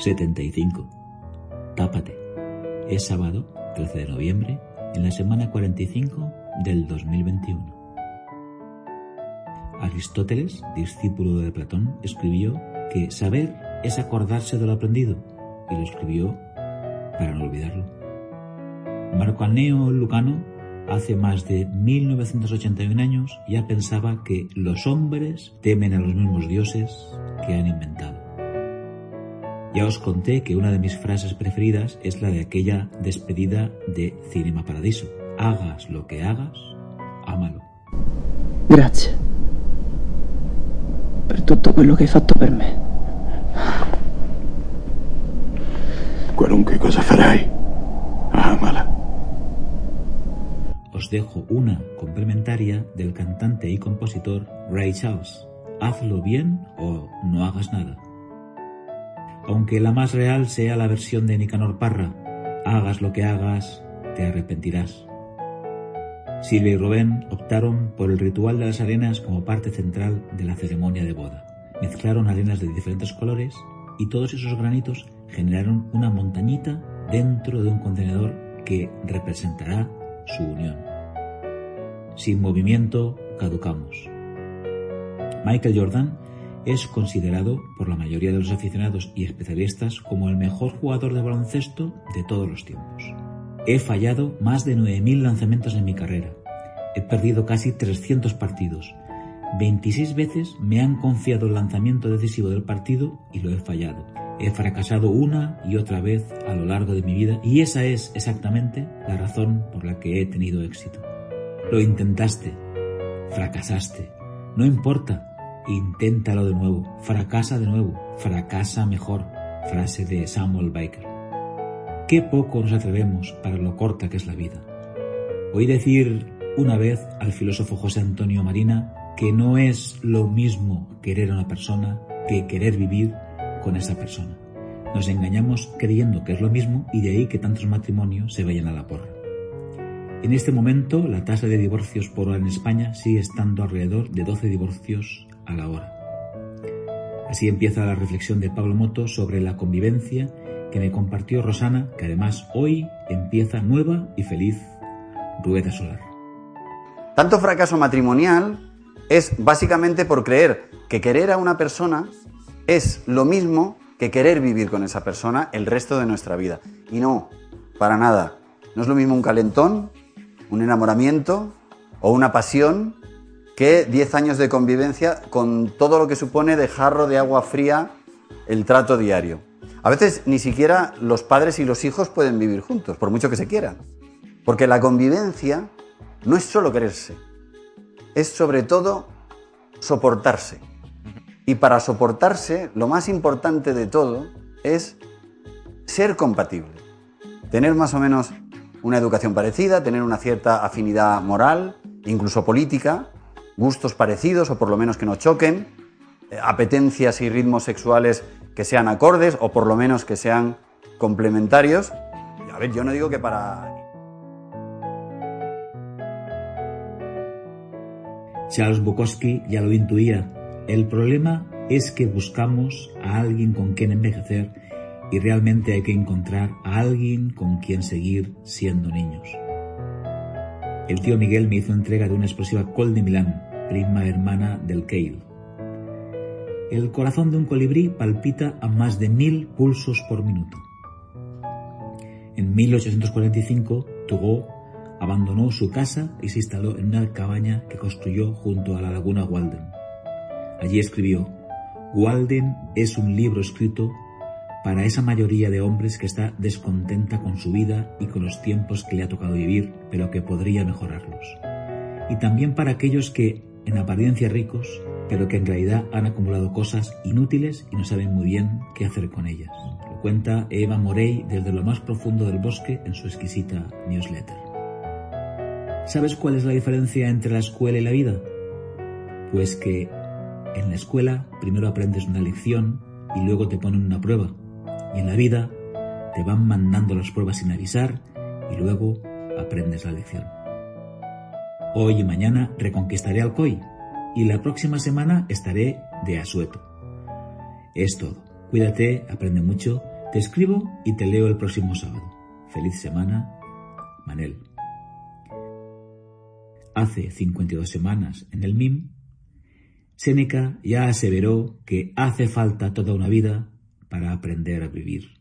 75. Tápate. Es sábado, 13 de noviembre, en la semana 45 del 2021. Aristóteles, discípulo de Platón, escribió que saber es acordarse de lo aprendido y lo escribió para no olvidarlo. Marco Anneo Lucano, hace más de 1981 años, ya pensaba que los hombres temen a los mismos dioses que han inventado. Ya os conté que una de mis frases preferidas es la de aquella despedida de Cinema Paradiso. Hagas lo que hagas, ámalo. Gracias per tutto quello che hai fatto per me. Qualunque cosa farai, amala. Os dejo una complementaria del cantante y compositor Ray Charles. Hazlo bien o no hagas nada aunque la más real sea la versión de Nicanor Parra, hagas lo que hagas, te arrepentirás. Silvia y Rubén optaron por el ritual de las arenas como parte central de la ceremonia de boda. Mezclaron arenas de diferentes colores y todos esos granitos generaron una montañita dentro de un contenedor que representará su unión. Sin movimiento caducamos. Michael Jordan es considerado por la mayoría de los aficionados y especialistas como el mejor jugador de baloncesto de todos los tiempos. He fallado más de 9.000 lanzamientos en mi carrera. He perdido casi 300 partidos. 26 veces me han confiado el lanzamiento decisivo del partido y lo he fallado. He fracasado una y otra vez a lo largo de mi vida y esa es exactamente la razón por la que he tenido éxito. Lo intentaste, fracasaste. No importa, Inténtalo de nuevo, fracasa de nuevo, fracasa mejor. Frase de Samuel Baker. Qué poco nos atrevemos para lo corta que es la vida. Oí decir una vez al filósofo José Antonio Marina que no es lo mismo querer a una persona que querer vivir con esa persona. Nos engañamos creyendo que es lo mismo y de ahí que tantos matrimonios se vayan a la porra. En este momento, la tasa de divorcios por hora en España sigue estando alrededor de 12 divorcios a. Así empieza la reflexión de Pablo Moto sobre la convivencia que me compartió Rosana, que además hoy empieza nueva y feliz rueda solar. Tanto fracaso matrimonial es básicamente por creer que querer a una persona es lo mismo que querer vivir con esa persona el resto de nuestra vida. Y no, para nada. No es lo mismo un calentón, un enamoramiento o una pasión que 10 años de convivencia con todo lo que supone de jarro de agua fría el trato diario. A veces ni siquiera los padres y los hijos pueden vivir juntos, por mucho que se quieran. Porque la convivencia no es solo quererse, es sobre todo soportarse. Y para soportarse, lo más importante de todo es ser compatible. Tener más o menos una educación parecida, tener una cierta afinidad moral, incluso política, gustos parecidos o por lo menos que no choquen, eh, apetencias y ritmos sexuales que sean acordes o por lo menos que sean complementarios. A ver, yo no digo que para... Charles Bukowski ya lo intuía. El problema es que buscamos a alguien con quien envejecer y realmente hay que encontrar a alguien con quien seguir siendo niños. El tío Miguel me hizo entrega de una explosiva Col de Milán, prima hermana del Keil. El corazón de un colibrí palpita a más de mil pulsos por minuto. En 1845, Turgot abandonó su casa y se instaló en una cabaña que construyó junto a la laguna Walden. Allí escribió, Walden es un libro escrito para esa mayoría de hombres que está descontenta con su vida y con los tiempos que le ha tocado vivir, pero que podría mejorarlos. Y también para aquellos que en apariencia ricos, pero que en realidad han acumulado cosas inútiles y no saben muy bien qué hacer con ellas. Lo cuenta Eva Morey desde lo más profundo del bosque en su exquisita newsletter. ¿Sabes cuál es la diferencia entre la escuela y la vida? Pues que en la escuela primero aprendes una lección y luego te ponen una prueba. Y en la vida te van mandando las pruebas sin avisar y luego aprendes la lección. Hoy y mañana reconquistaré Alcoy y la próxima semana estaré de asueto. Es todo. Cuídate, aprende mucho Te escribo y te leo el próximo sábado. Feliz semana, Manel. Hace 52 semanas, en el MIM, Séneca ya aseveró que hace falta toda una vida para aprender a vivir.